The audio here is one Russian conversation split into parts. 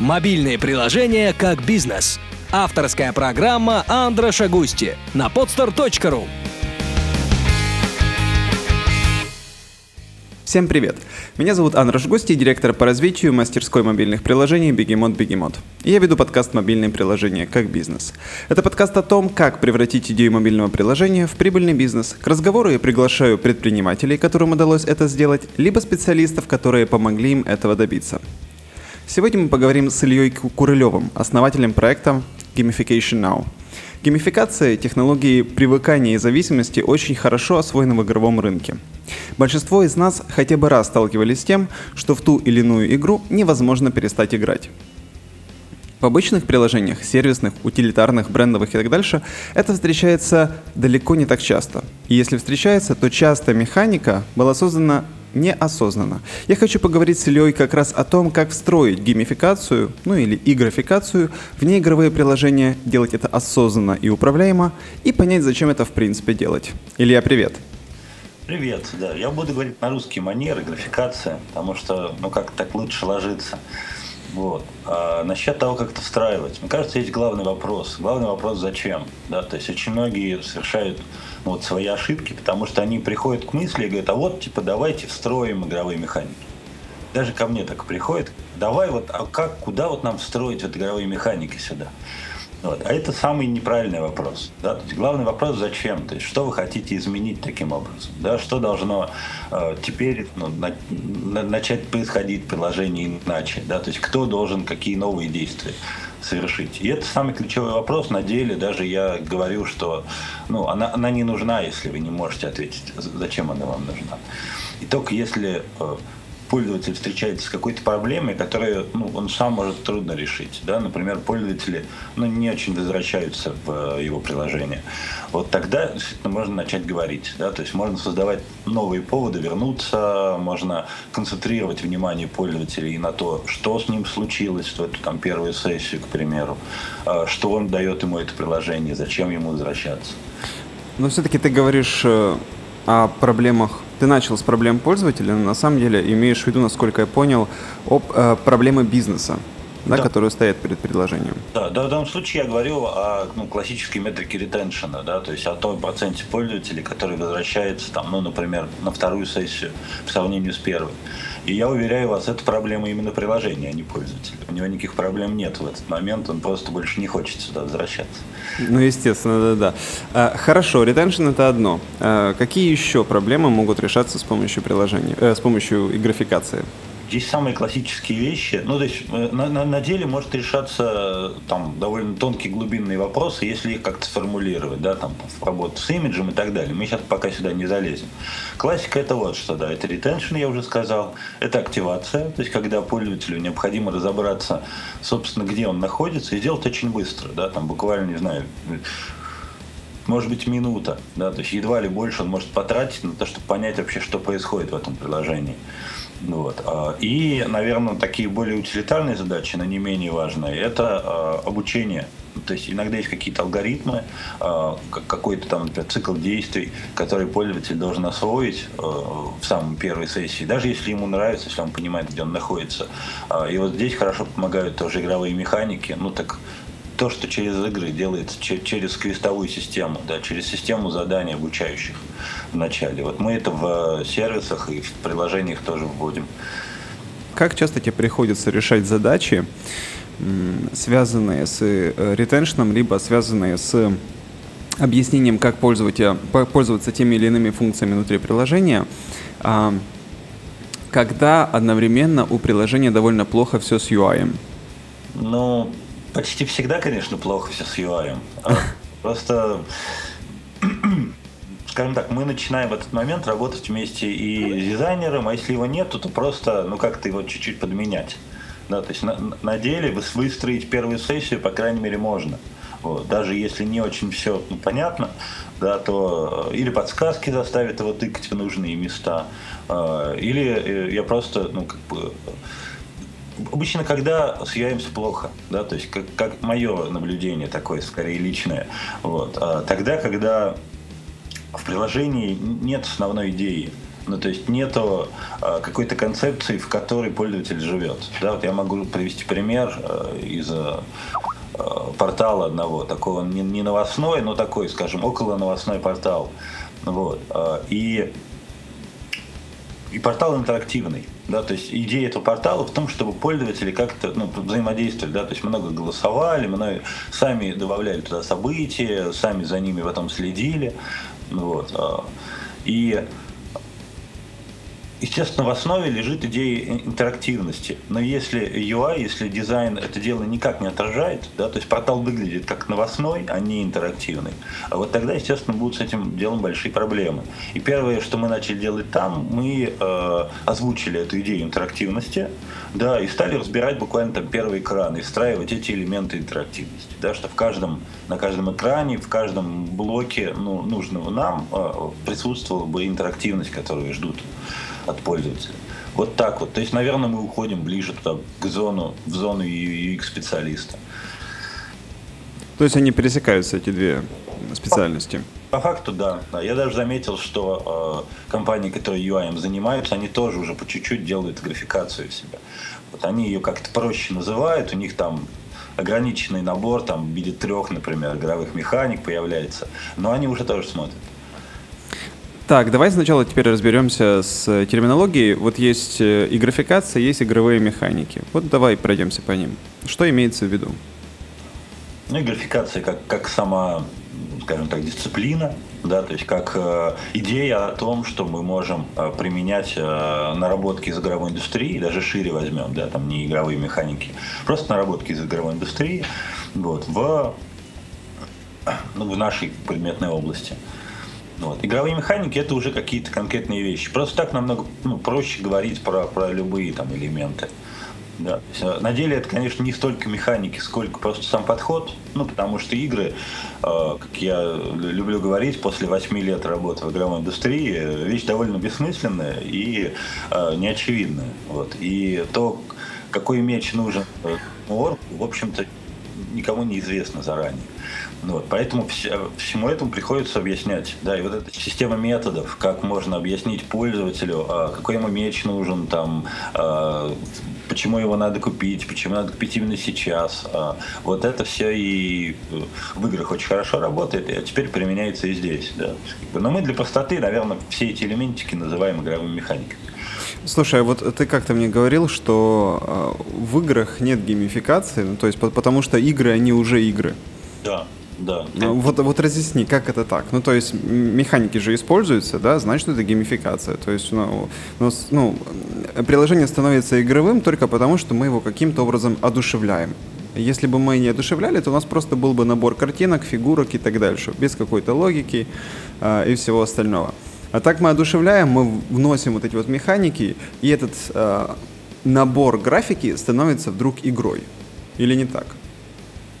Мобильные приложения как бизнес. Авторская программа Андра Шагусти на podstar.ru. Всем привет! Меня зовут Андраш Гости, директор по развитию мастерской мобильных приложений Бегемот Бегемот. Я веду подкаст «Мобильные приложения как бизнес». Это подкаст о том, как превратить идею мобильного приложения в прибыльный бизнес. К разговору я приглашаю предпринимателей, которым удалось это сделать, либо специалистов, которые помогли им этого добиться. Сегодня мы поговорим с Ильей Курылевым, основателем проекта Gamification Now – Геймификация технологии привыкания и зависимости очень хорошо освоена в игровом рынке. Большинство из нас хотя бы раз сталкивались с тем, что в ту или иную игру невозможно перестать играть. В обычных приложениях, сервисных, утилитарных, брендовых и так дальше, это встречается далеко не так часто. И если встречается, то часто механика была создана неосознанно. Я хочу поговорить с Ильей как раз о том, как встроить геймификацию, ну или игрофикацию в неигровые приложения, делать это осознанно и управляемо, и понять, зачем это в принципе делать. Илья, привет. Привет, да. Я буду говорить на русский манеры, графикация, потому что, ну, как так лучше ложится. Вот. А насчет того, как это встраивать, мне кажется, есть главный вопрос. Главный вопрос зачем? Да, то есть очень многие совершают ну, вот свои ошибки, потому что они приходят к мысли и говорят, а вот типа давайте встроим игровые механики. Даже ко мне так приходит, давай вот, а как, куда вот нам встроить вот игровые механики сюда? Вот. А это самый неправильный вопрос. Да? То есть главный вопрос зачем? То есть что вы хотите изменить таким образом? Да? Что должно э, теперь ну, на, на, начать происходить в приложении иначе? Да? То есть кто должен какие новые действия совершить? И это самый ключевой вопрос. На деле даже я говорю, что ну, она, она не нужна, если вы не можете ответить, зачем она вам нужна. И только если э, пользователь встречается с какой-то проблемой, которую ну, он сам может трудно решить. Да? Например, пользователи ну, не очень возвращаются в э, его приложение. Вот тогда действительно можно начать говорить. Да? То есть можно создавать новые поводы, вернуться, можно концентрировать внимание пользователей на то, что с ним случилось в эту там, первую сессию, к примеру, э, что он дает ему это приложение, зачем ему возвращаться. Но все-таки ты говоришь э, о проблемах ты начал с проблем пользователя, но на самом деле имеешь в виду, насколько я понял, об э, проблемы бизнеса. Да, да. которые стоят перед предложением. Да, да, в данном случае я говорю о ну, классической метрике ретеншена, да, то есть о том проценте пользователей, который возвращается, там, ну, например, на вторую сессию в сравнении с первой. И я уверяю вас, это проблема именно приложения, а не пользователя. У него никаких проблем нет в этот момент, он просто больше не хочет сюда возвращаться. Ну, естественно, да-да. А, хорошо, ретеншн это одно. А, какие еще проблемы могут решаться с помощью приложения, э, с помощью графикации? Здесь самые классические вещи. Ну, то есть э, на, на, на деле может решаться там довольно тонкие глубинные вопросы, если их как-то сформулировать, да, там, работу с имиджем и так далее. Мы сейчас пока сюда не залезем. Классика это вот что, да, это ретеншн, я уже сказал, это активация, то есть когда пользователю необходимо разобраться, собственно, где он находится, и сделать очень быстро, да, там буквально, не знаю, может быть, минута, да, то есть едва ли больше он может потратить на то, чтобы понять вообще, что происходит в этом приложении. Вот. А, и, наверное, такие более утилитарные задачи, но не менее важные, это а, обучение. То есть иногда есть какие-то алгоритмы, а, какой-то там, например, цикл действий, который пользователь должен освоить в самой первой сессии, даже если ему нравится, если он понимает, где он находится. И вот здесь хорошо помогают тоже игровые механики. Ну так то, что через игры делается через квестовую систему, да, через систему заданий обучающих в начале. Вот мы это в сервисах и в приложениях тоже вводим. Как часто тебе приходится решать задачи, связанные с э, ретеншном, либо связанные с объяснением, как пользоваться, теми или иными функциями внутри приложения, а, когда одновременно у приложения довольно плохо все с UI? Ну, Почти всегда, конечно, плохо все с UI. А просто, скажем так, мы начинаем в этот момент работать вместе и с дизайнером, а если его нет, то просто, ну, как-то его чуть-чуть подменять. Да, то есть на, на деле выстроить первую сессию, по крайней мере, можно. Вот. Даже если не очень все ну, понятно, да, то или подсказки заставят его тыкать в нужные места, э, или э, я просто, ну, как бы обычно, когда с UI плохо, да, то есть как, как мое наблюдение такое, скорее личное, вот, а тогда, когда в приложении нет основной идеи, Ну, то есть нету э, какой-то концепции, в которой пользователь живет. Да, вот я могу привести пример э, из э, портала одного, такого не, не новостной, но такой, скажем, около новостной портал. Вот. Э, и и портал интерактивный. Да, то есть идея этого портала в том, чтобы пользователи как-то ну, взаимодействовали, да, то есть много голосовали, много, сами добавляли туда события, сами за ними в этом следили. Вот. А. И Естественно, в основе лежит идея интерактивности. Но если UI, если дизайн это дело никак не отражает, да, то есть портал выглядит как новостной, а не интерактивный, а вот тогда, естественно, будут с этим делом большие проблемы. И первое, что мы начали делать там, мы э, озвучили эту идею интерактивности, да, и стали разбирать буквально там первый экран и встраивать эти элементы интерактивности, да, что в каждом, на каждом экране, в каждом блоке ну, нужного нам э, присутствовала бы интерактивность, которую ждут от пользователя. Вот так вот. То есть, наверное, мы уходим ближе туда, к зону, в зону UX-специалиста. То есть они пересекаются, эти две специальности? По факту, да. Я даже заметил, что э, компании, которые UI занимаются, они тоже уже по чуть-чуть делают графикацию себя. Вот они ее как-то проще называют, у них там ограниченный набор, там в виде трех, например, игровых механик появляется, но они уже тоже смотрят. Так, давай сначала теперь разберемся с терминологией. Вот есть э, и графикация, есть игровые механики. Вот давай пройдемся по ним. Что имеется в виду? Ну и графикация как, как сама, скажем так, дисциплина, да, то есть как э, идея о том, что мы можем э, применять э, наработки из игровой индустрии, даже шире возьмем, да, там не игровые механики, просто наработки из игровой индустрии, вот, в, ну, в нашей предметной области. Вот. Игровые механики это уже какие-то конкретные вещи. Просто так намного ну, проще говорить про, про любые там элементы. Да. Э, на деле это, конечно, не столько механики, сколько просто сам подход. Ну, потому что игры, э, как я люблю говорить, после 8 лет работы в игровой индустрии, вещь довольно бессмысленная и э, неочевидная. Вот. И то, какой меч нужен орку, в общем-то, никому не известно заранее. Ну вот, поэтому вся, всему этому приходится объяснять. Да, и вот эта система методов, как можно объяснить пользователю, а, какой ему меч нужен, там, а, почему его надо купить, почему надо купить именно сейчас. А, вот это все и в играх очень хорошо работает, а теперь применяется и здесь. Да. Но мы для простоты, наверное, все эти элементики называем игровыми механиками. Слушай, а вот ты как-то мне говорил, что э, в играх нет геймификации, ну, то есть потому что игры, они уже игры. Да. Да. Ну, вот, вот разъясни, как это так? Ну, то есть механики же используются, да, значит, это геймификация. То есть, ну, ну, ну, приложение становится игровым только потому, что мы его каким-то образом одушевляем. Если бы мы не одушевляли, то у нас просто был бы набор картинок, фигурок и так дальше, без какой-то логики э, и всего остального. А так мы одушевляем, мы вносим вот эти вот механики, и этот э, набор графики становится вдруг игрой. Или не так?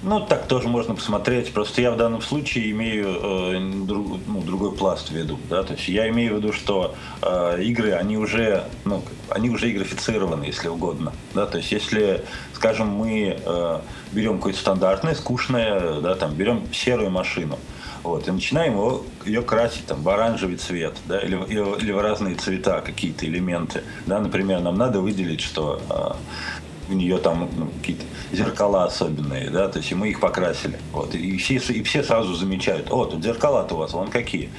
Ну, так тоже можно посмотреть. Просто я в данном случае имею э, друг, ну, другой пласт в виду. Да? То есть я имею в виду, что э, игры, они уже, ну, они уже игрофицированы, если угодно. Да? То есть если, скажем, мы э, берем какое-то стандартное, скучное, да, там, берем серую машину, вот, и начинаем его, ее красить там, в оранжевый цвет, да, или, или в разные цвета какие-то элементы. Да, например, нам надо выделить, что у нее там ну, какие-то зеркала особенные, да, то есть и мы их покрасили. Вот, и все, и все сразу замечают, о, тут зеркала-то у вас, вон какие.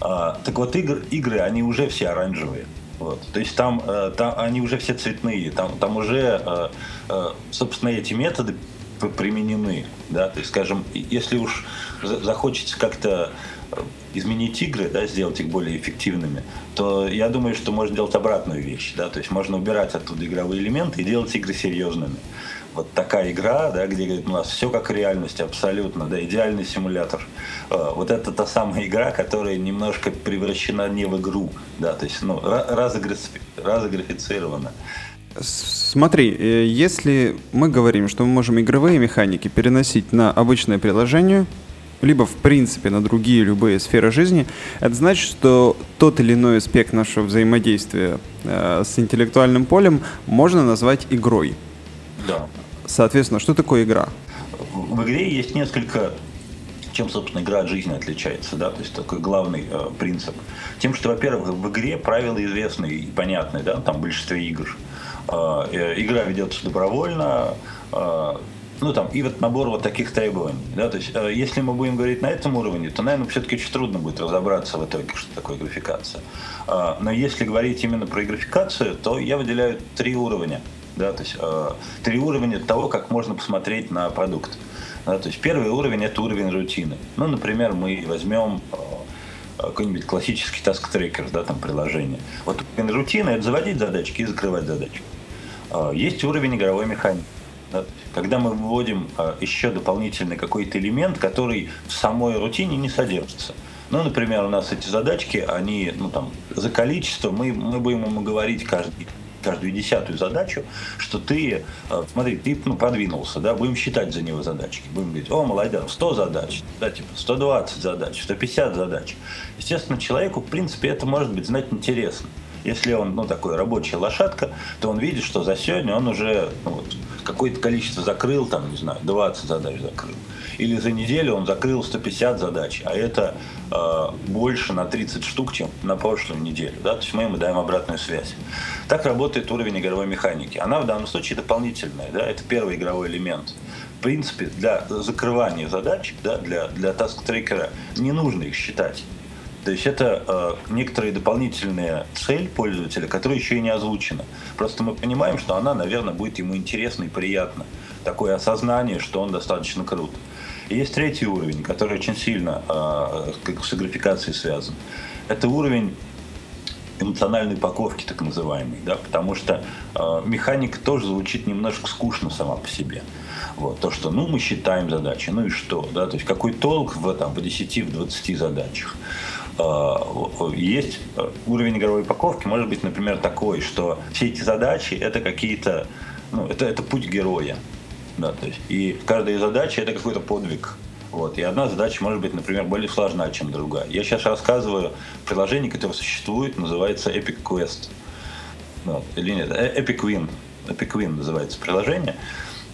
А, так вот, игры, игры, они уже все оранжевые. Вот. То есть там, э, там они уже все цветные, там, там уже, э, э, собственно, эти методы применены. Да? То есть, скажем, если уж захочется как-то изменить игры, да, сделать их более эффективными, то я думаю, что можно делать обратную вещь. Да? То есть можно убирать оттуда игровые элементы и делать игры серьезными. Вот такая игра, да, где говорит, у нас все как в реальности, абсолютно, да, идеальный симулятор. А, вот это та самая игра, которая немножко превращена не в игру, да, то есть ну, разографицирована. Смотри, э, если мы говорим, что мы можем игровые механики переносить на обычное приложение, либо в принципе на другие любые сферы жизни, это значит, что тот или иной аспект нашего взаимодействия э, с интеллектуальным полем можно назвать игрой. Да. Соответственно, что такое игра? В игре есть несколько чем, собственно, игра от жизни отличается, да, то есть такой главный э, принцип. Тем, что, во-первых, в игре правила известные и понятные, да, там в большинстве игр. Э, игра ведется добровольно, э, ну там, и вот набор вот таких требований. Да, то есть, э, если мы будем говорить на этом уровне, то, наверное, все-таки очень трудно будет разобраться в итоге, что такое графикация. Э, но если говорить именно про графикацию, то я выделяю три уровня. Да, то есть, э, три уровня того, как можно посмотреть на продукт. Да, то есть первый уровень это уровень рутины. Ну, например, мы возьмем э, какой-нибудь классический tracker, да, там приложение. Вот рутины это заводить задачки и закрывать задачки. Э, есть уровень игровой механики. Да, когда мы вводим э, еще дополнительный какой-то элемент, который в самой рутине не содержится. Ну, например, у нас эти задачки, они, ну, там, за количество, мы, мы будем ему говорить каждый каждую десятую задачу, что ты, э, смотри, ты ну, продвинулся, да, будем считать за него задачки. Будем говорить, о, молодец, 100 задач, да, типа 120 задач, 150 задач. Естественно, человеку, в принципе, это может быть знать интересно. Если он, ну, такой рабочая лошадка, то он видит, что за сегодня он уже ну, вот, какое-то количество закрыл, там, не знаю, 20 задач закрыл. Или за неделю он закрыл 150 задач, а это э, больше на 30 штук, чем на прошлую неделю. Да? То есть мы ему даем обратную связь. Так работает уровень игровой механики. Она в данном случае дополнительная. Да? Это первый игровой элемент. В принципе, для закрывания задач, да, для, для task-трекера не нужно их считать. То есть это э, некоторая дополнительная цель пользователя, которая еще и не озвучена. Просто мы понимаем, что она, наверное, будет ему интересна и приятна. Такое осознание, что он достаточно крут. И есть третий уровень, который очень сильно э, с графикацией связан. Это уровень эмоциональной упаковки, так называемый, да, потому что э, механика тоже звучит немножко скучно сама по себе. Вот, то, что, ну, мы считаем задачи, ну и что, да, то есть какой толк в, там, в 10, в 20 задачах. Э, есть уровень игровой упаковки, может быть, например, такой, что все эти задачи это какие-то, ну, это, это путь героя. Да, то есть, и каждая задача это какой-то подвиг. Вот. И одна задача может быть, например, более сложна, чем другая. Я сейчас рассказываю приложение, которое существует, называется Epic Quest. Вот. Или нет, э, Epic Win. Epic Win называется приложение.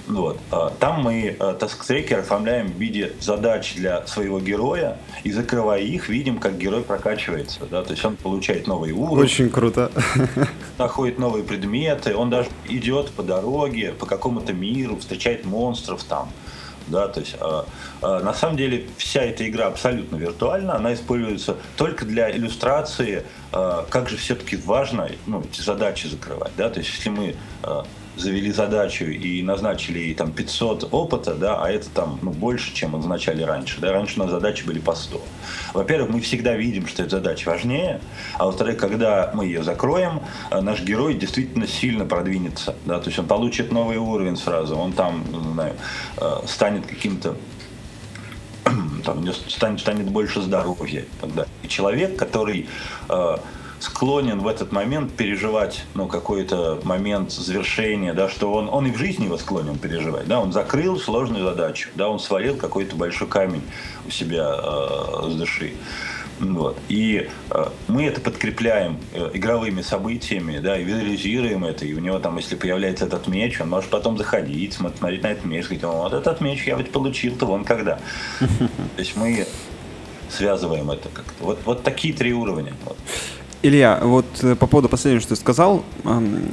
Вот. А, там мы task-трекер оформляем в виде задач для своего героя, и закрывая их, видим, как герой прокачивается. Да? То есть он получает новые уровни. Очень круто. Находит новые предметы, он даже идет по дороге, по какому-то миру, встречает монстров там. Да, то есть, э, э, на самом деле вся эта игра абсолютно виртуальна, она используется только для иллюстрации, э, как же все-таки важно ну, эти задачи закрывать. Да? То есть если мы э, завели задачу и назначили там 500 опыта, да, а это там ну, больше, чем назначали раньше. Да? Раньше у нас задачи были по 100. Во-первых, мы всегда видим, что эта задача важнее, а во-вторых, когда мы ее закроем, э, наш герой действительно сильно продвинется. Да? То есть он получит новый уровень сразу, он там, не знаю, э, станет каким-то там, станет, станет больше здоровья. И человек, который э, склонен в этот момент переживать ну, какой-то момент завершения, да, что он, он и в жизни его склонен переживать. Да, он закрыл сложную задачу, да, он свалил какой-то большой камень у себя э, с души. Вот. И э, мы это подкрепляем э, игровыми событиями, да, и визуализируем это. И у него там, если появляется этот меч, он может потом заходить, смотреть на этот меч, говорить, вот этот меч я ведь получил-то вон когда. То есть мы связываем это как-то. Вот, вот такие три уровня. Вот. Илья, вот э, по поводу последнего, что ты сказал,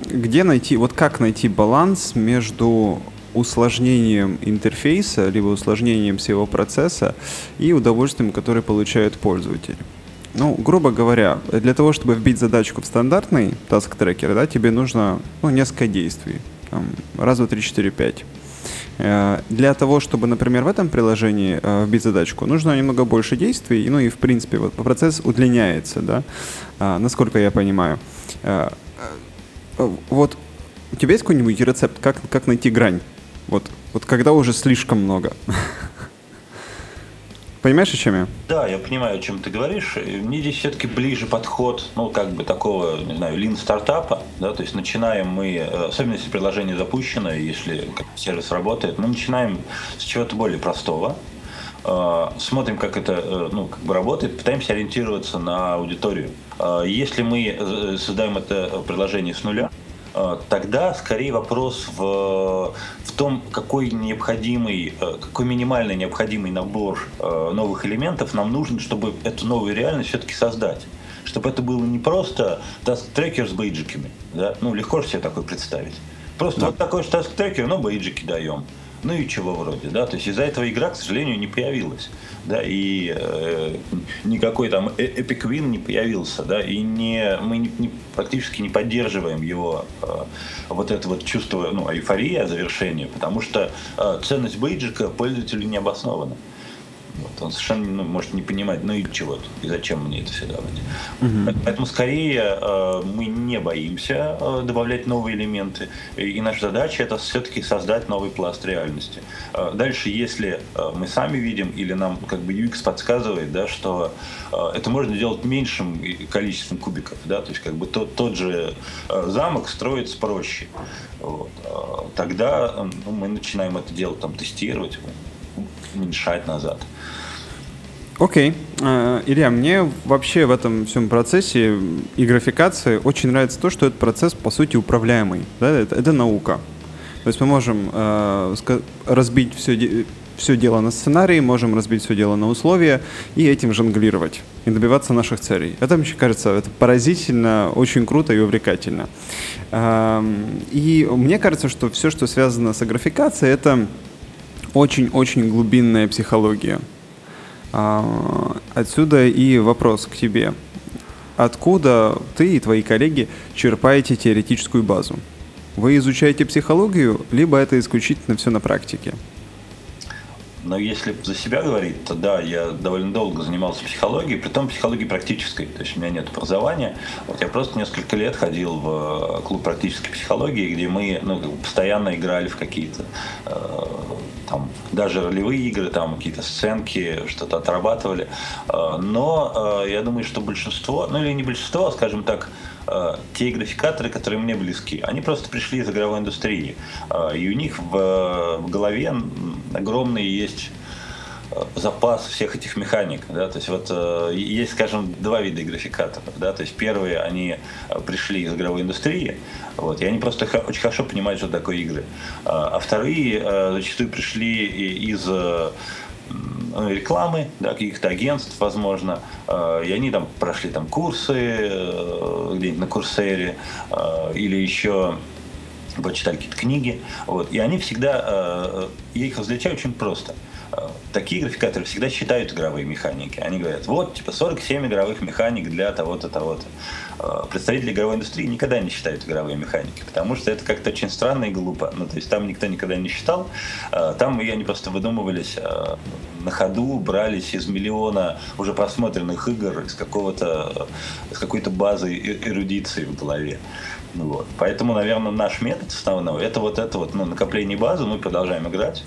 где найти, вот как найти баланс между усложнением интерфейса, либо усложнением всего процесса и удовольствием, которое получает пользователь? Ну, грубо говоря, для того, чтобы вбить задачку в стандартный task tracker, да, тебе нужно ну, несколько действий. Там, раз, два, три, четыре, пять. Э, для того, чтобы, например, в этом приложении э, вбить задачку, нужно немного больше действий, ну и, в принципе, вот процесс удлиняется, да, э, насколько я понимаю. Вот у тебя есть какой-нибудь рецепт, как, как найти грань? Вот, вот когда уже слишком много. Понимаешь, о чем я? Да, я понимаю, о чем ты говоришь. Мне здесь все-таки ближе подход, ну, как бы такого, не знаю, лин-стартапа, да, то есть начинаем мы, э, особенно если приложение запущено, если сервис работает, мы начинаем с чего-то более простого, э, смотрим, как это э, ну, как бы работает, пытаемся ориентироваться на аудиторию. Если мы создаем это приложение с нуля, тогда скорее вопрос в, в том, какой необходимый, э, какой минимальный необходимый набор новых элементов нам нужен, чтобы эту новую реальность все-таки создать. Чтобы это было не просто task-трекер с бейджиками. Да? Ну, легко же себе такое представить. Просто да. вот такой же task-трекер, но бейджики даем ну и чего вроде, да, то есть из-за этого игра, к сожалению, не появилась, да, и э, никакой там Win не появился, да, и не, мы не, не, практически не поддерживаем его э, вот это вот чувство, ну, эйфории о завершении, потому что э, ценность бейджика пользователю не обоснована. Вот, он совершенно ну, может не понимать, ну и чего тут, и зачем мне это все давать. Угу. Поэтому скорее э, мы не боимся э, добавлять новые элементы, и, и наша задача это все-таки создать новый пласт реальности. Э, дальше, если э, мы сами видим или нам как бы UX подсказывает, да, что э, это можно делать меньшим количеством кубиков, да, то есть как бы тот, тот же э, замок строится проще. Вот. Э, тогда ну, мы начинаем это делать, там, тестировать, уменьшать назад. Окей. Okay. Uh, Илья, мне вообще в этом всем процессе и графикации очень нравится то, что этот процесс, по сути, управляемый. Да? Это, это наука. То есть мы можем uh, разбить все, все дело на сценарии, можем разбить все дело на условия и этим жонглировать и добиваться наших целей. Это, мне кажется, это поразительно, очень круто и увлекательно. Uh, и мне кажется, что все, что связано с графикацией, это очень-очень глубинная психология. А, отсюда и вопрос к тебе. Откуда ты и твои коллеги черпаете теоретическую базу? Вы изучаете психологию, либо это исключительно все на практике? Но если за себя говорить, то да, я довольно долго занимался психологией, при том психологией практической. То есть у меня нет образования. Вот я просто несколько лет ходил в э, клуб практической психологии, где мы ну, постоянно играли в какие-то э, там даже ролевые игры, там какие-то сценки, что-то отрабатывали. Э, но э, я думаю, что большинство, ну или не большинство, а, скажем так, те графикаторы, которые мне близки, они просто пришли из игровой индустрии. И у них в, в голове огромный есть запас всех этих механик. Да? То есть вот э, есть, скажем, два вида графикаторов. Да? То есть первые, они пришли из игровой индустрии, вот, и они просто очень хорошо понимают, что такое игры. А, вторые э, зачастую пришли из э, рекламы, да, каких-то агентств, возможно, э, и они там прошли там курсы где-нибудь на Курсере или еще почитали какие-то книги, вот, и они всегда, я их различаю очень просто – такие графикаторы всегда считают игровые механики. Они говорят, вот, типа, 47 игровых механик для того-то, того-то. Представители игровой индустрии никогда не считают игровые механики, потому что это как-то очень странно и глупо. Ну, то есть там никто никогда не считал. Там они просто выдумывались на ходу, брались из миллиона уже просмотренных игр, из какого-то, из какой-то базы эрудиции в голове. Ну вот. Поэтому, наверное, наш метод основной это вот это вот ну, накопление базы, мы продолжаем играть.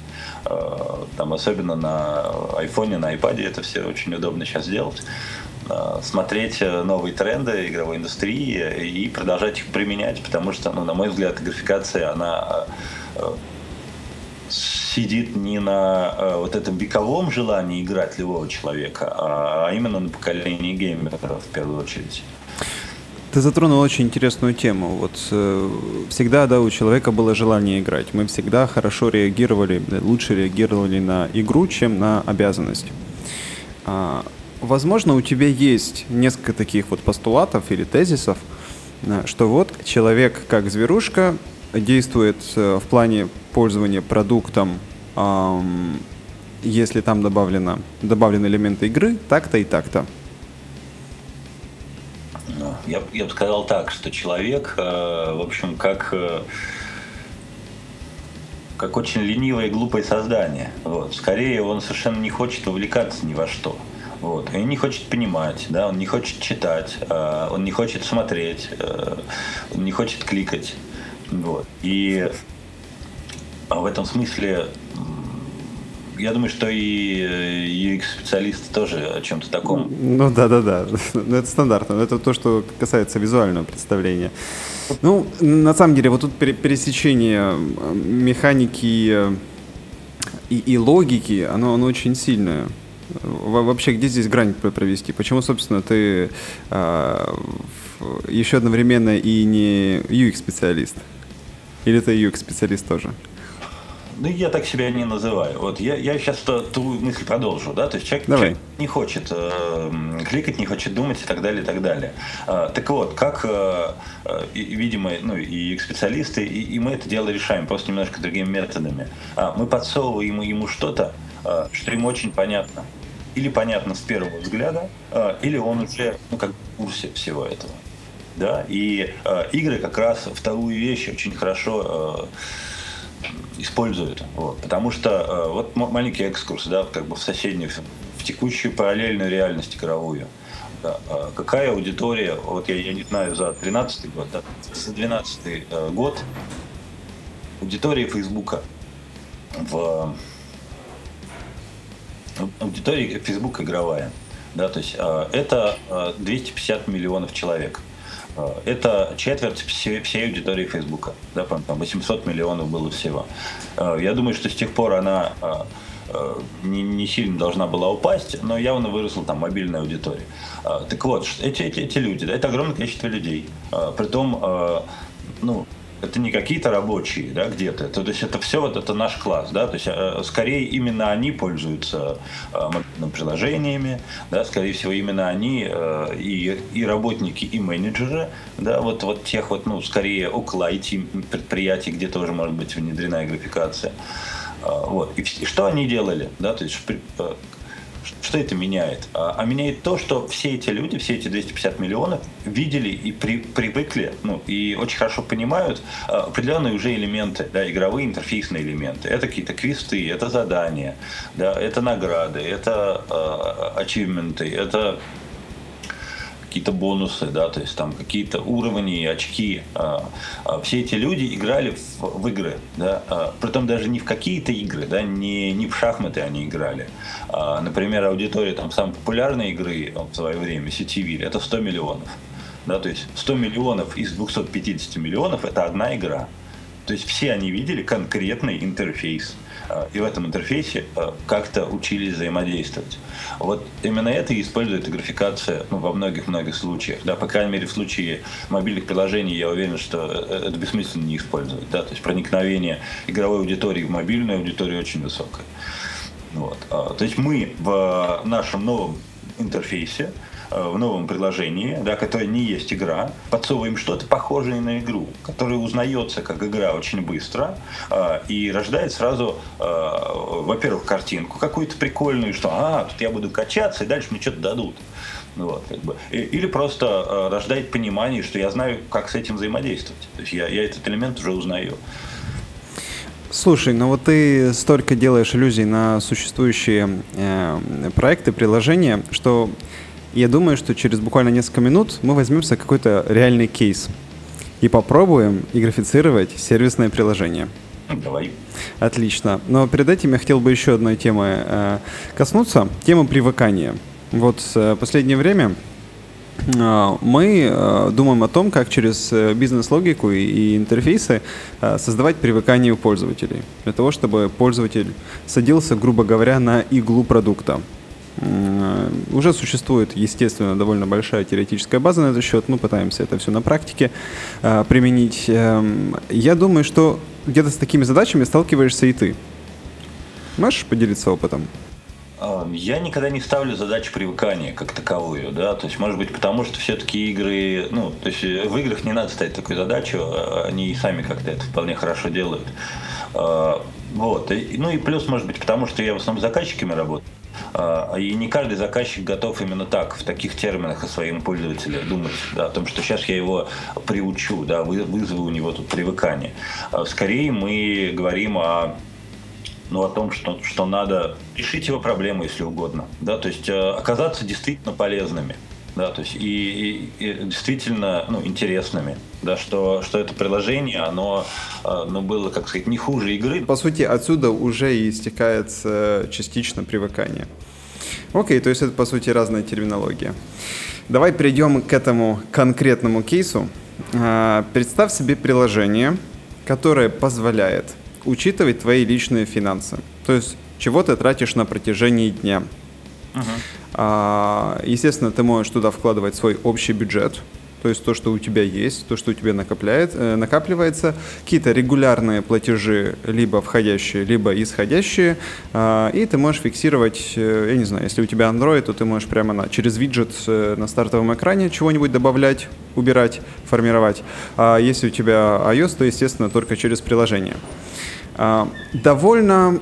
Э, там особенно на айфоне, на iPad это все очень удобно сейчас делать э, смотреть новые тренды игровой индустрии и продолжать их применять, потому что, ну, на мой взгляд, графикация, она э, сидит не на вот этом вековом желании играть любого человека, а именно на поколении геймеров в первую очередь. Ты затронул очень интересную тему. Вот э, всегда, да, у человека было желание играть. Мы всегда хорошо реагировали, лучше реагировали на игру, чем на обязанность. А, возможно, у тебя есть несколько таких вот постулатов или тезисов, э, что вот человек как зверушка действует э, в плане пользования продуктом, э, если там добавлено, добавлены элементы игры, так-то и так-то. Я, я бы сказал так, что человек, э, в общем, как э, как очень ленивое и глупое создание. Вот. Скорее, он совершенно не хочет увлекаться ни во что. Вот. И не хочет понимать, да, он не хочет читать, э, он не хочет смотреть, он не хочет кликать. Вот. И в этом смысле я думаю, что и UX-специалисты тоже о чем-то таком. Ну да, да, да. Ну, это стандартно. Это то, что касается визуального представления. Ну, на самом деле, вот тут пересечение механики и, и логики, оно, оно очень сильное. Вообще, где здесь грань провести? Почему, собственно, ты э, еще одновременно и не UX-специалист? Или ты UX-специалист тоже? Ну, я так себя не называю. Вот я, я сейчас ту, мысль продолжу, да, то есть человек, человек не хочет э, кликать, не хочет думать и так далее, и так далее. Э, так вот, как, э, э, видимо, ну, и специалисты, и, и мы это дело решаем, просто немножко другими методами. Э, мы подсовываем ему что-то, э, что ему очень понятно. Или понятно с первого взгляда, э, или он уже, ну, как в курсе всего этого. Да, и э, игры как раз вторую вещь очень хорошо э, используют. Вот. Потому что э, вот маленький экскурс, да, как бы в соседнюю, в текущую параллельную реальность игровую. Да, э, какая аудитория, вот я, я не знаю, за 13 год, да, за 12 э, год аудитория Фейсбука в аудитория Фейсбука игровая. Да, то есть э, это э, 250 миллионов человек. Э, это четверть всей, всей аудитории Фейсбука. Да, там 800 миллионов было всего. Э, я думаю, что с тех пор она э, не, не сильно должна была упасть, но явно выросла там мобильная аудитория. Так вот, эти, эти, эти люди, да, это огромное количество людей. Притом, ну, это не какие-то рабочие, да, где-то. То, есть это все вот это наш класс, да, то есть э, скорее именно они пользуются э, мобильными приложениями, да, скорее всего именно они э, и, и работники, и менеджеры, да, вот, вот тех вот, ну, скорее около IT предприятий, где тоже может быть внедрена графикация. Вот. И что они делали? Да, то есть что это меняет? А, а меняет то, что все эти люди, все эти 250 миллионов видели и при, привыкли, ну, и очень хорошо понимают а, определенные уже элементы, да, игровые интерфейсные элементы. Это какие-то квесты, это задания, да, это награды, это э, ачивменты, это какие-то бонусы, да, то есть там какие-то уровни, очки. А, а, все эти люди играли в, в игры, да, а, притом даже не в какие-то игры, да, не, не в шахматы они играли. Например, аудитория там самой популярной игры в свое время, CTV, это 100 миллионов. Да, то есть 100 миллионов из 250 миллионов это одна игра. То есть все они видели конкретный интерфейс. А, и в этом интерфейсе а, как-то учились взаимодействовать. Вот именно это и использует графикация ну, во многих-многих случаях. Да, по крайней мере, в случае мобильных приложений я уверен, что э, это бессмысленно не использовать. Да? То есть проникновение игровой аудитории в мобильную аудиторию очень высокое. Вот. А, то есть мы в нашем новом интерфейсе Э, в новом приложении, да, которое не есть игра, подсовываем что-то похожее на игру, которое узнается как игра очень быстро э, и рождает сразу, э, во-первых, картинку какую-то прикольную, что а, тут я буду качаться, и дальше мне что-то дадут. Вот, как бы. Или просто э, рождает понимание, что я знаю, как с этим взаимодействовать. То есть я, я этот элемент уже узнаю. Слушай, ну вот ты столько делаешь иллюзий на существующие э, проекты, приложения, что я думаю, что через буквально несколько минут мы возьмемся какой-то реальный кейс и попробуем и графицировать сервисное приложение. Давай. Отлично. Но перед этим я хотел бы еще одной темы э, коснуться. Тема привыкания. Вот э, последнее время э, мы э, думаем о том, как через э, бизнес-логику и, и интерфейсы э, создавать привыкание у пользователей. Для того, чтобы пользователь садился, грубо говоря, на иглу продукта. Уже существует, естественно, довольно большая теоретическая база на этот счет. Мы пытаемся это все на практике э, применить. Эм, я думаю, что где-то с такими задачами сталкиваешься и ты. Можешь поделиться опытом? Я никогда не ставлю задачу привыкания как таковую, да, то есть, может быть, потому что все-таки игры, ну, то есть в играх не надо ставить такую задачу, а они и сами как-то это вполне хорошо делают. Вот, ну и плюс, может быть, потому что я в основном с заказчиками работаю. А, и не каждый заказчик готов именно так, в таких терминах о своем пользователе думать, да, о том, что сейчас я его приучу, да, вызову у него тут привыкание. А скорее мы говорим о ну, о том, что, что надо решить его проблему, если угодно. Да, то есть э, оказаться действительно полезными да, то есть и, и, и действительно ну, интересными, да, что, что это приложение, оно э, ну, было, как сказать, не хуже игры. По сути, отсюда уже и истекает частично привыкание. Окей, то есть это, по сути, разная терминология. Давай перейдем к этому конкретному кейсу. А, представь себе приложение, которое позволяет учитывать твои личные финансы. То есть, чего ты тратишь на протяжении дня. Uh-huh. Естественно, ты можешь туда вкладывать свой общий бюджет, то есть то, что у тебя есть, то, что у тебя накопляет, э, накапливается, какие-то регулярные платежи, либо входящие, либо исходящие, э, и ты можешь фиксировать, э, я не знаю, если у тебя Android, то ты можешь прямо на, через виджет э, на стартовом экране чего-нибудь добавлять, убирать, формировать. А если у тебя iOS, то, естественно, только через приложение. А, довольно,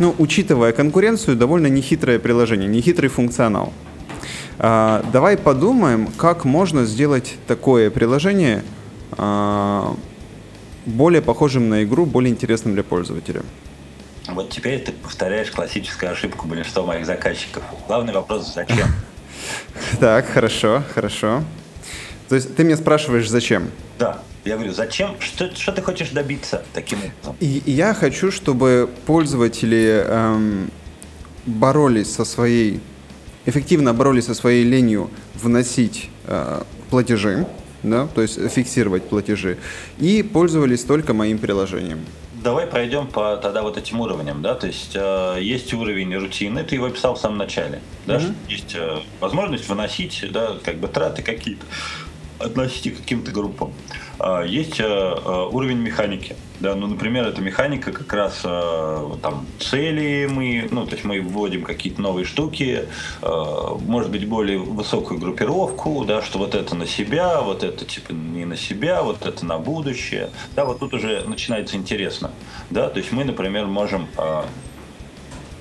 ну, учитывая конкуренцию, довольно нехитрое приложение, нехитрый функционал. А, давай подумаем, как можно сделать такое приложение а, более похожим на игру, более интересным для пользователя. Вот теперь ты повторяешь классическую ошибку большинства моих заказчиков. Главный вопрос – зачем? Так, хорошо, хорошо. То есть ты меня спрашиваешь, зачем? Да. Я говорю, зачем? Что, что ты хочешь добиться таким образом? И я хочу, чтобы пользователи эм, боролись со своей, эффективно боролись со своей ленью вносить э, платежи, да, то есть фиксировать платежи, и пользовались только моим приложением. Давай пройдем по тогда вот этим уровням, да, то есть э, есть уровень рутины, ты его описал в самом начале, да, mm-hmm. есть э, возможность выносить, да, как бы траты какие-то, относить к каким-то группам. А, есть э, э, уровень механики. Да, ну, например, эта механика как раз э, там цели мы, ну, то есть мы вводим какие-то новые штуки, может быть, более высокую группировку, да, что вот это на себя, вот это типа не на себя, вот это на будущее. Да, вот тут уже начинается интересно. Да, то есть мы, например, можем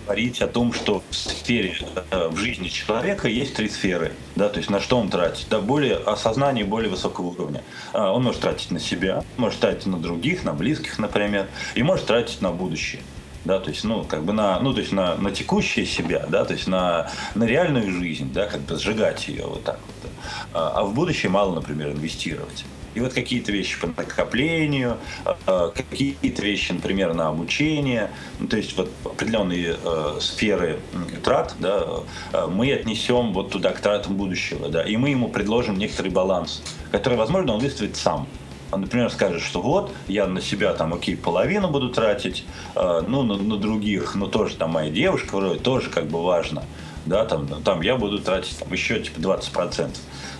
говорить о том, что в сфере, в жизни человека есть три сферы, да, то есть на что он тратит, да, более осознание более высокого уровня. А, он может тратить на себя, может тратить на других, на близких, например, и может тратить на будущее да, то есть, ну, как бы на, ну, то есть на, на текущее себя, да, то есть на, на реальную жизнь, да, как бы сжигать ее вот так вот. А, а в будущее мало, например, инвестировать. И вот какие-то вещи по накоплению, а, какие-то вещи, например, на обучение, ну, то есть вот определенные э, сферы трат, да, э, мы отнесем вот туда к тратам будущего, да, и мы ему предложим некоторый баланс, который, возможно, он выставит сам. Он, например, скажет, что вот, я на себя там, окей, половину буду тратить, э, ну, на, на других, ну, тоже там моя девушка вроде, тоже как бы важно, да, там, там я буду тратить там, еще типа 20%.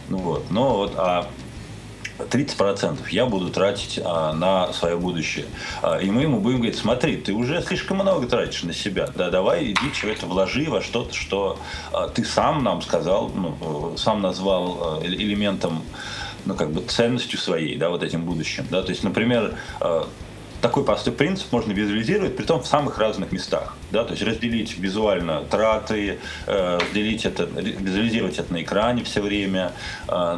Ну вот, но вот, а 30% я буду тратить а, на свое будущее. А, и мы ему будем говорить, смотри, ты уже слишком много тратишь на себя, да, давай иди чего-то вложи во что-то, что а, ты сам нам сказал, ну, сам назвал а, элементом, ну, как бы ценностью своей, да, вот этим будущим, да, то есть, например, а, такой простой принцип можно визуализировать, при том в самых разных местах. Да? То есть разделить визуально траты, э, разделить это, визуализировать это на экране все время, э,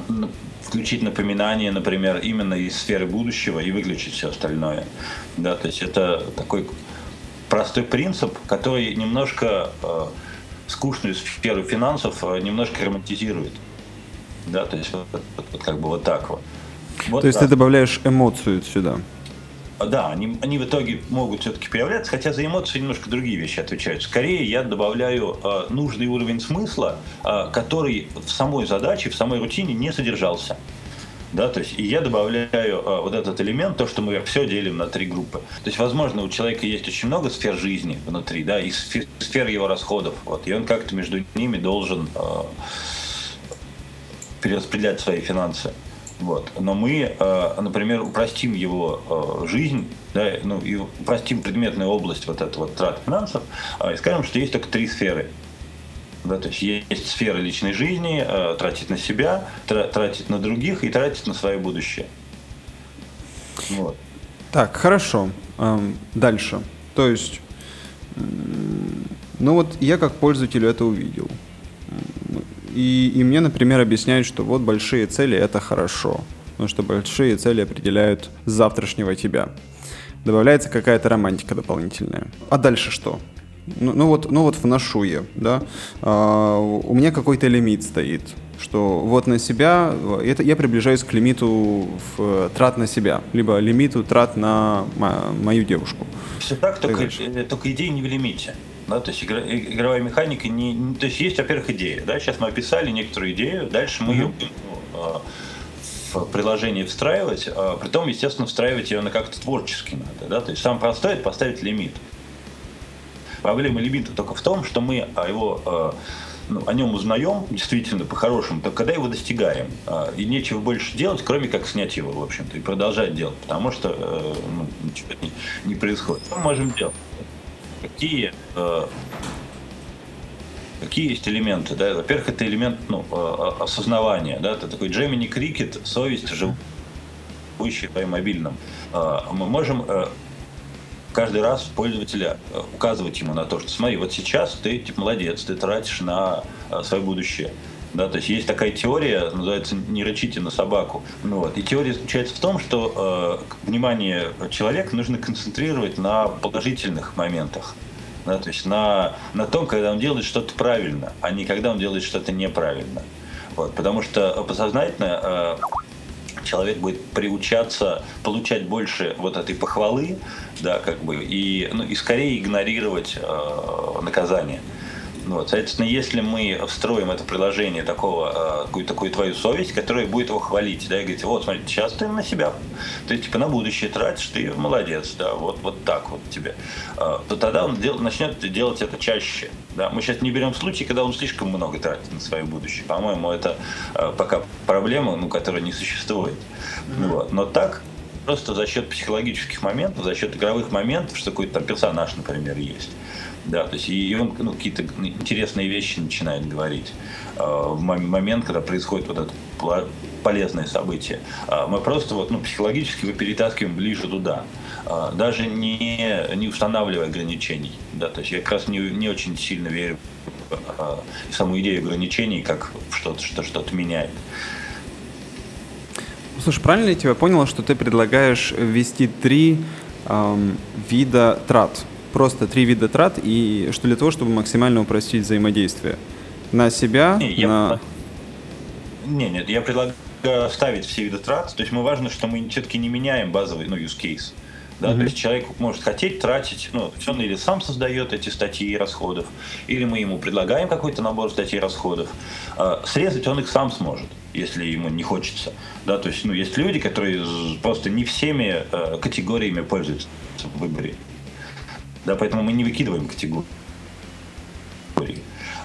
включить напоминания, например, именно из сферы будущего и выключить все остальное. Да? То есть это такой простой принцип, который немножко э, скучную сферу финансов немножко романтизирует. Да, то есть вот, вот, вот как бы вот так вот. вот то есть да. ты добавляешь эмоцию сюда. А, да, они, они в итоге могут все-таки появляться, хотя за эмоции немножко другие вещи отвечают. Скорее я добавляю э, нужный уровень смысла, э, который в самой задаче, в самой рутине не содержался. Да, то есть, и я добавляю э, вот этот элемент, то, что мы все делим на три группы. То есть, возможно, у человека есть очень много сфер жизни внутри, да, и сфер, сфер его расходов, вот, и он как-то между ними должен э, перераспределять свои финансы. Вот. Но мы, э, например, упростим его э, жизнь, да, ну, и упростим предметную область вот этого вот трат финансов, э, и скажем, что есть только три сферы. Да, то есть есть сфера личной жизни, тратить на себя, тратить на других и тратить на свое будущее. Вот. Так, хорошо. Эм, дальше. То есть, ну вот я как пользователь это увидел. И, и мне, например, объясняют, что вот большие цели — это хорошо. Потому что большие цели определяют завтрашнего тебя. Добавляется какая-то романтика дополнительная. А дальше что? Ну, ну вот, ну вот вношу я, да. А, у меня какой-то лимит стоит, что вот на себя, это я приближаюсь к лимиту в, трат на себя, либо лимиту трат на мою девушку. Все так, только, э, только идея не в лимите. Да, то есть игра, игровая механика не, то есть есть, во-первых, идея. Да, сейчас мы описали некоторую идею, дальше мы mm-hmm. ее будем ну, в приложение встраивать, а, притом, естественно, встраивать ее на как-то творчески надо. Да? То есть самое простое это поставить лимит. Проблема лимита только в том, что мы а, его ну, о нем узнаем действительно по-хорошему, только когда его достигаем. А, и нечего больше делать, кроме как снять его, в общем-то, и продолжать делать, потому что э, ну, ничего не, не происходит. Что мы можем делать? Какие э, Какие есть элементы? Да? Во-первых, это элемент ну, осознавания. Да? Это такой Джемини Крикет, совесть, живущая по мобильном. Мы можем каждый раз пользователя э, указывать ему на то, что смотри, вот сейчас ты типа молодец, ты тратишь на э, свое будущее. Да, то есть есть такая теория, называется «не рычите на собаку». Ну, вот. И теория заключается в том, что э, внимание человека нужно концентрировать на положительных моментах. Да, то есть на, на том, когда он делает что-то правильно, а не когда он делает что-то неправильно. Вот, потому что подсознательно э, человек будет приучаться получать больше вот этой похвалы, да, как бы, и, ну, и скорее игнорировать э, наказание. Вот, соответственно, если мы встроим это приложение такого, какую-то такую твою совесть, которая будет его хвалить, да, и говорить, вот, смотри, сейчас ты на себя, ты типа на будущее тратишь, ты молодец, да, вот, вот так вот тебе, а, то тогда он дел, начнет делать это чаще. Да. Мы сейчас не берем случай, когда он слишком много тратит на свое будущее. По-моему, это а, пока проблема, ну, которая не существует. Mm-hmm. Вот. Но так просто за счет психологических моментов, за счет игровых моментов, что какой-то там персонаж, например, есть. Да, то есть и он ну, какие-то интересные вещи начинает говорить э, в момент, когда происходит вот это полезное событие. Э, мы просто вот, ну, психологически его перетаскиваем ближе туда, э, даже не, не устанавливая ограничений. Да, то есть я как раз не, не очень сильно верю в саму идею ограничений как что-то, что что-то меняет. Слушай, правильно я тебя понял, что ты предлагаешь ввести три эм, вида трат? Просто три вида трат, и что для того, чтобы максимально упростить взаимодействие? На себя, не, на... Я... Не, нет, я предлагаю ставить все виды трат. То есть мы важно, что мы все-таки не меняем базовый ну, use case. Да, mm-hmm. То есть человек может хотеть тратить, ну, он или сам создает эти статьи расходов, или мы ему предлагаем какой-то набор статей расходов. А, срезать он их сам сможет если ему не хочется. Да, то есть, ну, есть люди, которые просто не всеми э, категориями пользуются в выборе. Да, поэтому мы не выкидываем категории.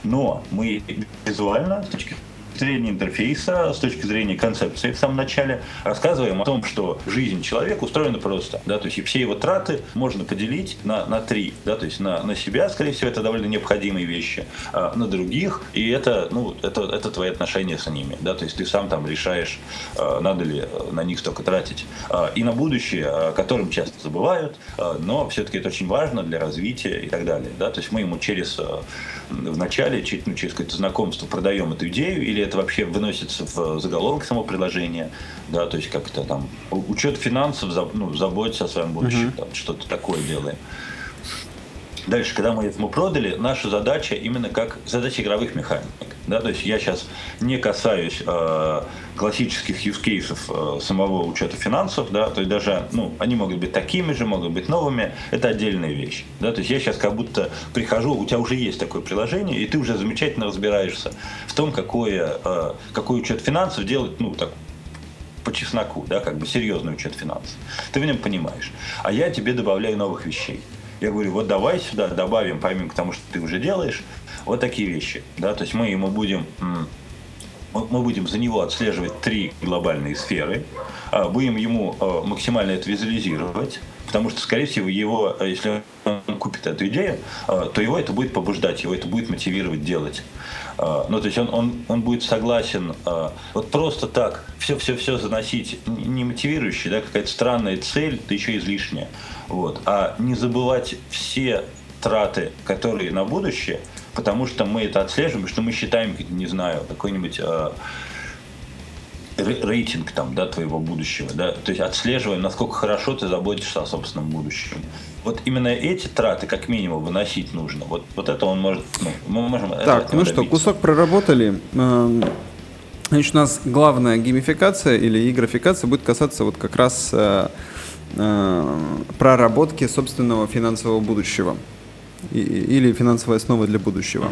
Но мы визуально, с точки зрения интерфейса, с точки зрения концепции в самом начале, рассказываем о том, что жизнь человека устроена просто. Да, то есть и все его траты можно поделить на, на три. Да, то есть на, на себя, скорее всего, это довольно необходимые вещи, а на других, и это, ну, это, это твои отношения с ними. Да, то есть ты сам там решаешь, а, надо ли на них столько тратить. А, и на будущее, о котором часто забывают, а, но все-таки это очень важно для развития и так далее. Да, то есть мы ему через в начале, ну, через какое-то знакомство продаем эту идею, или это вообще выносится в заголовок само предложения, да, то есть как-то там учет финансов, ну, заботиться о своем будущем, uh-huh. что-то такое делаем. Дальше, когда мы это продали, наша задача именно как задача игровых механик. Да, то есть я сейчас не касаюсь э, классических use э, самого учета финансов, да, то есть даже, ну, они могут быть такими же, могут быть новыми, это отдельная вещь. Да, то есть я сейчас как будто прихожу, у тебя уже есть такое приложение, и ты уже замечательно разбираешься в том, какое, э, какой учет финансов делать, ну, так, по чесноку, да, как бы серьезный учет финансов. Ты в нем понимаешь. А я тебе добавляю новых вещей. Я говорю, вот давай сюда добавим, помимо тому, что ты уже делаешь, вот такие вещи. Да? То есть мы ему будем мы будем за него отслеживать три глобальные сферы, а, будем ему а, максимально это визуализировать, потому что, скорее всего, его, если он купит эту идею, а, то его это будет побуждать, его это будет мотивировать делать. Ну, то есть он, он, он будет согласен вот просто так все-все-все заносить, не мотивирующий, да, какая-то странная цель, да еще излишняя. Вот. А не забывать все траты, которые на будущее, потому что мы это отслеживаем, что мы считаем, не знаю, какой-нибудь э, рейтинг там, да, твоего будущего, да, то есть отслеживаем, насколько хорошо ты заботишься о собственном будущем. Вот именно эти траты, как минимум, выносить нужно. Вот, вот это он может, ну, мы можем. Так, ну что, кусок проработали. Эм, значит, у нас главная геймификация или игрофикация будет касаться вот как раз э, э, проработки собственного финансового будущего или финансовая основа для будущего.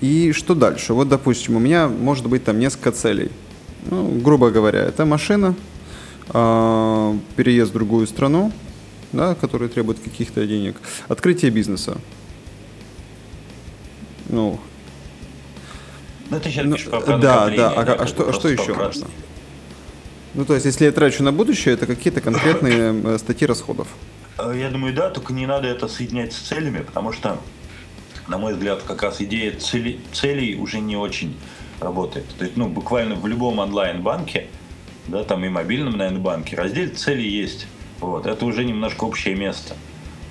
И что дальше? Вот, допустим, у меня может быть там несколько целей. Ну, грубо говоря, это машина, э, переезд в другую страну, да, который требует каких-то денег, открытие бизнеса. ну... Ну, ты сейчас ну, про Да, да, а, а что, а что еще можно? Ну, то есть, если я трачу на будущее, это какие-то конкретные э, статьи расходов? Э, я думаю, да, только не надо это соединять с целями, потому что, на мой взгляд, как раз идея цели, целей уже не очень работает. То есть, ну, буквально в любом онлайн-банке, да, там и мобильном, наверное, банке, раздел цели есть. Вот, это уже немножко общее место.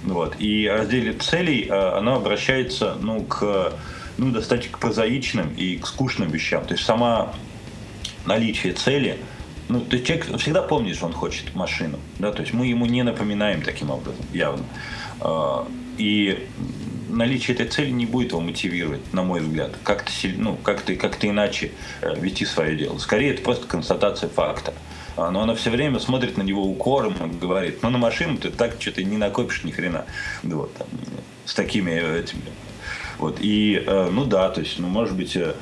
Вот. И разделе целей э, оно обращается ну, к ну, достаточно прозаичным и к скучным вещам. То есть сама наличие цели, ну, то есть человек всегда помнит, что он хочет машину, да, то есть мы ему не напоминаем таким образом, явно. Э, и наличие этой цели не будет его мотивировать, на мой взгляд, как-то ну, как-то, как-то иначе э, вести свое дело. Скорее, это просто констатация факта. А, но она все время смотрит на него укором и говорит, ну на машину ты так что-то не накопишь ни хрена. Вот, там, с такими этими. Вот, и, э, ну да, то есть, ну, может быть, э,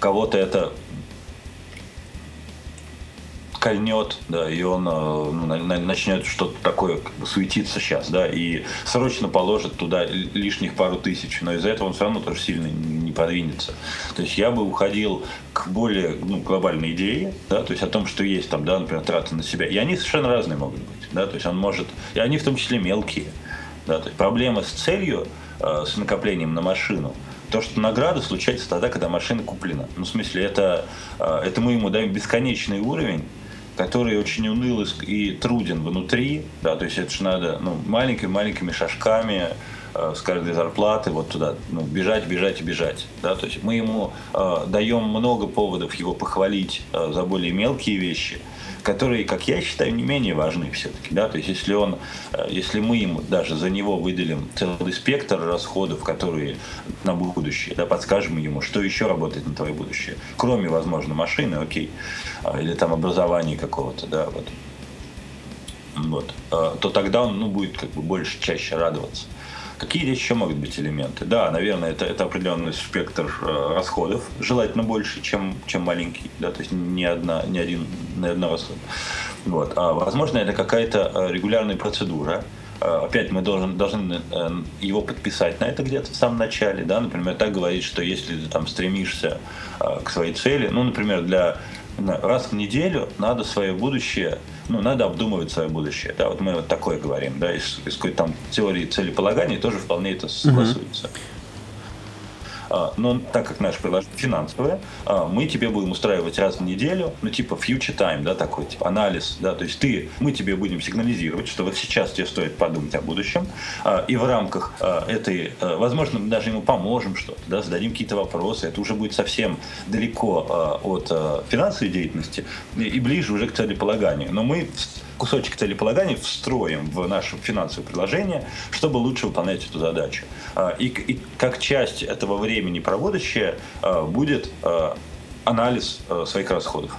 кого-то это кольнет, да, и он э, ну, начнет что-то такое как бы, суетиться сейчас, да, и срочно положит туда лишних пару тысяч, но из-за этого он все равно тоже сильно не подвинется. То есть я бы уходил к более ну, глобальной идее, да, то есть о том, что есть там, да, например, траты на себя, и они совершенно разные могут быть, да, то есть он может, и они в том числе мелкие, да, то есть проблема с целью, э, с накоплением на машину – то, что награда случается тогда, когда машина куплена. Ну, в смысле, это, э, это мы ему даем бесконечный уровень, который очень уныл и труден внутри, да, то есть это же надо ну, маленькими-маленькими шажками э, с каждой зарплаты вот туда ну, бежать, бежать и бежать. Да? То есть мы ему э, даем много поводов его похвалить э, за более мелкие вещи – которые, как я считаю, не менее важны все-таки. Да? То есть если, он, э, если мы ему даже за него выделим целый спектр расходов, которые на будущее, да, подскажем ему, что еще работает на твое будущее, кроме, возможно, машины, окей, а, или там образования какого-то, да, вот, вот, а, то тогда он ну, будет как бы больше, чаще радоваться. Какие здесь еще могут быть элементы? Да, наверное, это, это определенный спектр э, расходов, желательно больше, чем, чем маленький, да, то есть не, одна, не один, не одна расход. Вот. А, возможно, это какая-то э, регулярная процедура, э, опять мы должен, должны его подписать на это где-то в самом начале, да, например, так говорить, что если ты там стремишься к своей цели, ну, например, для раз в неделю надо свое будущее, ну, надо обдумывать свое будущее. Да, вот мы вот такое говорим, да, из, из какой-то там теории целеполагания тоже вполне это согласуется. Uh-huh. А, но так как наше приложение финансовое, а, мы тебе будем устраивать раз в неделю, ну типа future time, да, такой типа анализ, да, то есть ты, мы тебе будем сигнализировать, что вот сейчас тебе стоит подумать о будущем, а, и в рамках этой, возможно, мы даже ему поможем что-то, да, зададим какие-то вопросы, это уже будет совсем далеко от финансовой деятельности и ближе уже к целеполаганию. Но мы кусочек целеполагания встроим в наше финансовое приложение, чтобы лучше выполнять эту задачу. И, и как часть этого времени проводящее а, будет а, анализ своих расходов.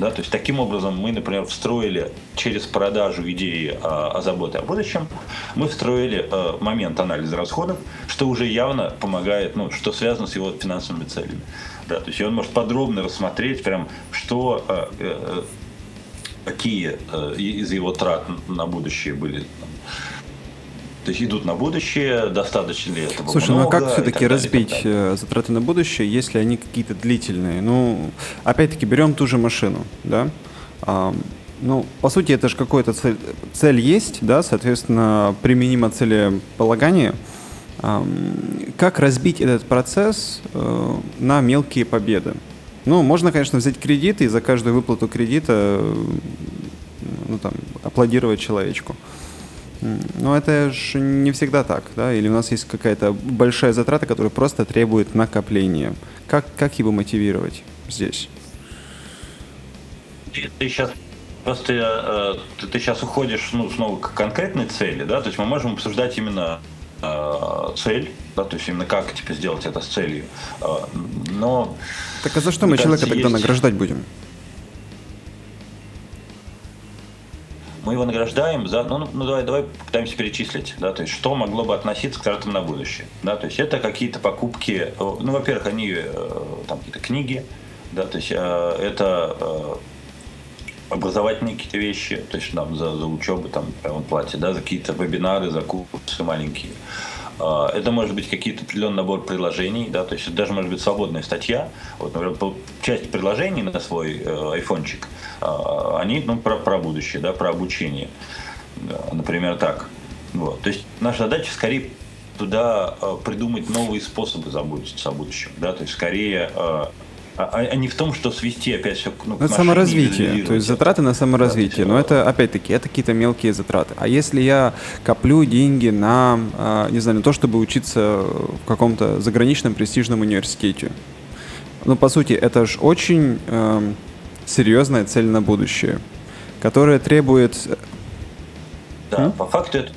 Да, то есть таким образом мы, например, встроили через продажу идеи о, о заботе о будущем, мы встроили э, момент анализа расходов, что уже явно помогает, ну, что связано с его финансовыми целями. Да, то есть он может подробно рассмотреть, прям, что э, э, какие э, из его трат на будущее были то есть идут на будущее, достаточно ли этого Слушай, много, ну а как все-таки разбить э, затраты на будущее, если они какие-то длительные? Ну, опять-таки, берем ту же машину, да? А, ну, по сути, это же какая-то цель, цель есть, да, соответственно, применимо целеполагание. А, как разбить этот процесс а, на мелкие победы? Ну, можно, конечно, взять кредит и за каждую выплату кредита ну, там, аплодировать человечку. Но это же не всегда так, да? Или у нас есть какая-то большая затрата, которая просто требует накопления. Как, как его мотивировать здесь? Ты сейчас просто э, ты, ты сейчас уходишь ну, снова к конкретной цели, да? То есть мы можем обсуждать именно э, цель, да, то есть именно как типа, сделать это с целью. Э, но так а за что мы человека тогда есть... награждать будем? Мы его награждаем за, ну, ну давай, давай пытаемся перечислить, да, то есть что могло бы относиться к тратам на будущее, да, то есть это какие-то покупки, ну, во-первых, они э, там какие-то книги, да, то есть э, это э, образовательные какие-то вещи, то есть там за, за учебу там он платит, да, за какие-то вебинары, за курсы маленькие. А, это может быть какие-то определенный набор приложений, да, то есть это даже может быть свободная статья. Вот, например, часть приложений на свой э, айфончик, э, они ну, про, про будущее, да, про обучение. Например, так. Вот. То есть наша задача скорее туда э, придумать новые способы заботиться о будущем. Да? То есть скорее э, а, а, а не в том, что свести опять все ну, Это саморазвитие, то есть затраты на саморазвитие. Да, но это, опять-таки, это какие-то мелкие затраты. А если я коплю деньги на, а, не знаю, на то, чтобы учиться в каком-то заграничном престижном университете, ну, по сути, это же очень э, серьезная цель на будущее, которая требует... Да, М? по факту это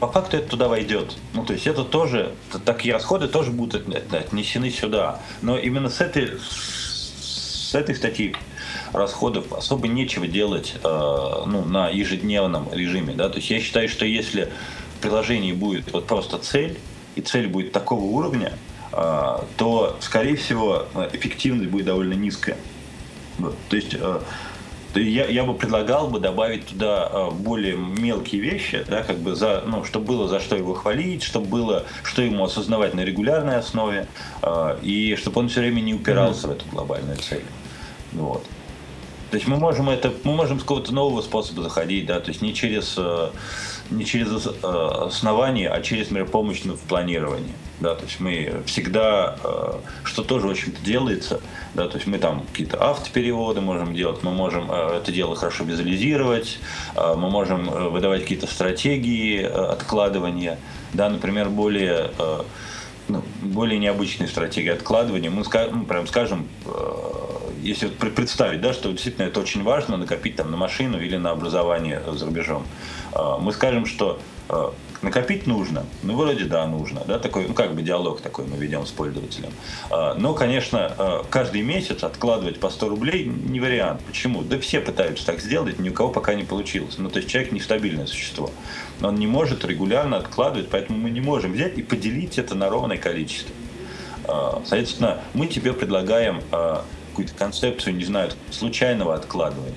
по факту это туда войдет. Ну, то есть это тоже, такие расходы тоже будут отнесены сюда. Но именно с этой, с этой статьи расходов особо нечего делать э, ну, на ежедневном режиме. Да? То есть я считаю, что если в приложении будет вот просто цель, и цель будет такого уровня, э, то, скорее всего, эффективность будет довольно низкая. Вот. То есть э, я, я бы предлагал бы добавить туда а, более мелкие вещи, да, как бы за, ну, чтобы было за что его хвалить, чтобы было, что ему осознавать на регулярной основе, а, и чтобы он все время не упирался mm-hmm. в эту глобальную цель. Вот. То есть мы можем это, мы можем с какого-то нового способа заходить, да, то есть не через, э, не через основание, а через помощь в планировании. Да, то есть мы всегда, э, что тоже очень делается, да, то есть мы там какие-то автопереводы можем делать, мы можем это дело хорошо визуализировать, мы можем выдавать какие-то стратегии откладывания, да, например, более ну, более необычные стратегии откладывания. Мы, скажем, прям скажем, если представить, да, что действительно это очень важно, накопить там на машину или на образование за рубежом, мы скажем, что накопить нужно. Ну, вроде да, нужно. Да, такой, ну, как бы диалог такой мы ведем с пользователем. А, но, конечно, каждый месяц откладывать по 100 рублей не вариант. Почему? Да все пытаются так сделать, ни у кого пока не получилось. Ну, то есть человек нестабильное существо. Он не может регулярно откладывать, поэтому мы не можем взять и поделить это на ровное количество. Соответственно, мы тебе предлагаем какую-то концепцию, не знаю, случайного откладывания.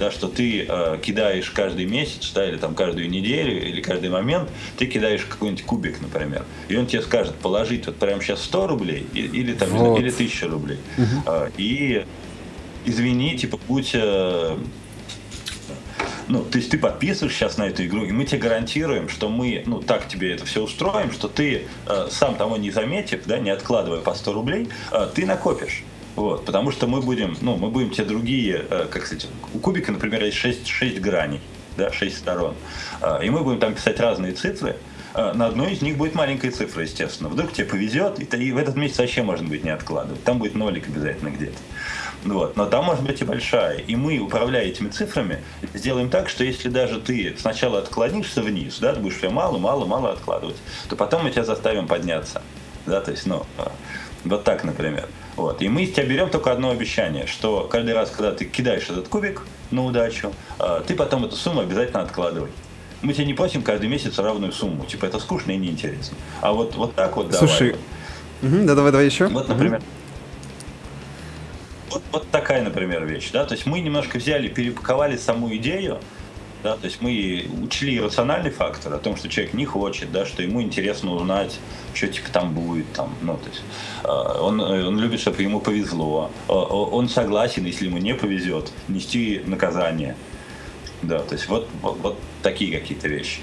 Да, что ты э, кидаешь каждый месяц, да, или там каждую неделю, или каждый момент, ты кидаешь какой-нибудь кубик, например, и он тебе скажет положить вот прямо сейчас 100 рублей или, или там, вот. или 1000 рублей. Угу. Э, и извини, типа, будь э, ну, то есть ты подписываешь сейчас на эту игру, и мы тебе гарантируем, что мы, ну, так тебе это все устроим, что ты, э, сам того не заметив, да, не откладывая по 100 рублей, э, ты накопишь. Вот, потому что мы будем, ну, мы будем те другие, э, как сказать, у кубика, например, есть 6, 6 граней, да, 6 сторон. Э, и мы будем там писать разные цифры. Э, на одной из них будет маленькая цифра, естественно. Вдруг тебе повезет, и, и в этот месяц вообще, может быть, не откладывать. Там будет нолик обязательно где-то. Вот. Но там может быть и большая. И мы, управляя этими цифрами, сделаем так, что если даже ты сначала отклонишься вниз, да, ты будешь все мало, мало, мало откладывать, то потом мы тебя заставим подняться. Да, то есть, ну, вот так, например. Вот. И мы из тебя берем только одно обещание, что каждый раз, когда ты кидаешь этот кубик на удачу, а, ты потом эту сумму обязательно откладывай. Мы тебе не просим каждый месяц равную сумму. Типа это скучно и неинтересно. А вот, вот так вот Слушай, давай. Угу, да давай, давай еще. Вот, например, угу. вот, вот такая, например, вещь. Да? То есть мы немножко взяли, перепаковали саму идею, да, то есть мы учли рациональный фактор о том, что человек не хочет, да, что ему интересно узнать, что типа там будет, там, ну, то есть э, он, он любит, чтобы ему повезло, э, он согласен, если ему не повезет, нести наказание, да, то есть вот, вот, вот такие какие-то вещи.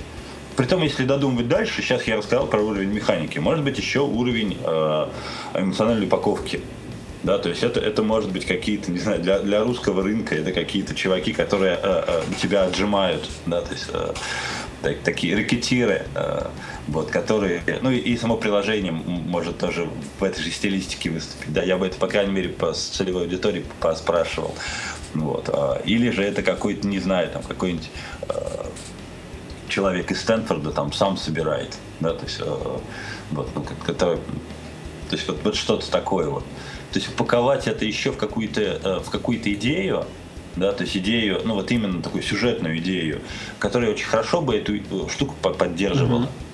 Притом, если додумывать дальше, сейчас я рассказал про уровень механики, может быть еще уровень э, эмоциональной упаковки. Да, то есть это, это может быть какие-то, не знаю, для, для русского рынка это какие-то чуваки, которые э, э, тебя отжимают, да, то есть э, так, такие рэкетиры, э, вот, которые, ну и, и само приложение может тоже в этой же стилистике выступить. Да, я бы это, по крайней мере, по целевой аудитории поспрашивал. Вот. Э, или же это какой-то, не знаю, там какой-нибудь э, человек из Стэнфорда там сам собирает, да, то есть, э, вот, ну, который, то есть вот, вот что-то такое вот. То есть упаковать это еще в какую-то э, в какую-то идею, да, то есть идею, ну вот именно такую сюжетную идею, которая очень хорошо бы эту э, штуку поддерживала. Mm-hmm.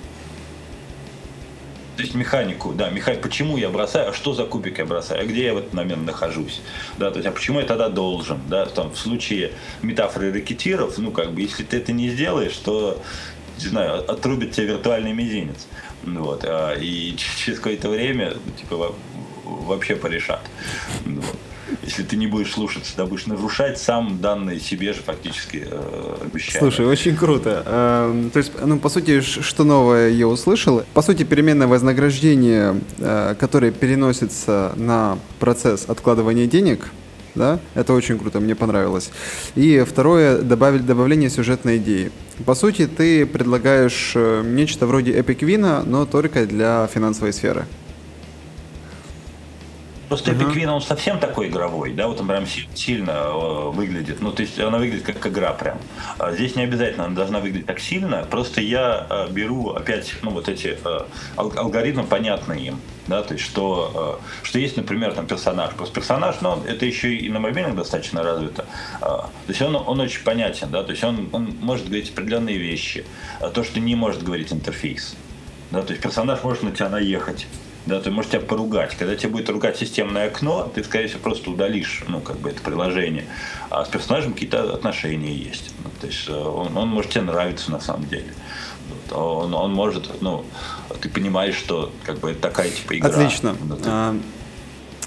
То есть механику, да, меха... почему я бросаю, а что за кубик я бросаю, а где я в этот момент нахожусь, да, то есть, а почему я тогда должен, да, там, в случае метафоры ракетиров, ну, как бы, если ты это не сделаешь, то не знаю, отрубит тебе виртуальный мизинец. Вот, а, и через какое-то время, ну, типа, вообще порешат. Вот если ты не будешь слушаться, да будешь нарушать сам данные себе же фактически э, обещания. Слушай, очень круто. Э, то есть, ну, по сути, что новое я услышал? По сути, переменное вознаграждение, э, которое переносится на процесс откладывания денег, да, это очень круто, мне понравилось. И второе, добавить, добавление сюжетной идеи. По сути, ты предлагаешь э, нечто вроде Win, но только для финансовой сферы. Просто uh-huh. Эпиквин, он совсем такой игровой, да, вот он прям сильно э, выглядит, ну, то есть она выглядит как игра прям. А здесь не обязательно она должна выглядеть так сильно, просто я э, беру опять, ну, вот эти э, алгоритмы понятные им, да, то есть что, что есть, например, там персонаж. Просто персонаж, ну, это еще и на мобильном достаточно развито. То есть он, он очень понятен, да, то есть он, он может говорить определенные вещи, то, что не может говорить интерфейс. Да, то есть персонаж может на тебя наехать да, ты можешь тебя поругать. Когда тебе будет ругать системное окно, ты, скорее всего, просто удалишь, ну, как бы это приложение. А с персонажем какие-то отношения есть. Ну, то есть э, он, он может тебе нравиться на самом деле. Вот, он, он может, ну, ты понимаешь, что как бы это такая типа игра. Отлично. Да, ты... а,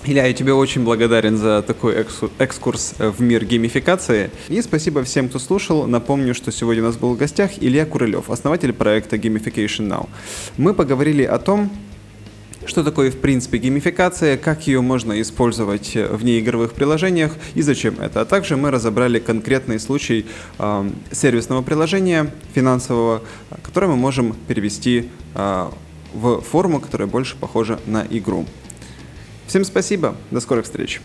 Илья, я тебе очень благодарен за такой экскурс в мир геймификации. И спасибо всем, кто слушал. Напомню, что сегодня у нас был в гостях Илья Курылев, основатель проекта Gamification Now. Мы поговорили о том, что такое, в принципе, геймификация, как ее можно использовать в неигровых приложениях и зачем это. А также мы разобрали конкретный случай э, сервисного приложения финансового, которое мы можем перевести э, в форму, которая больше похожа на игру. Всем спасибо, до скорых встреч.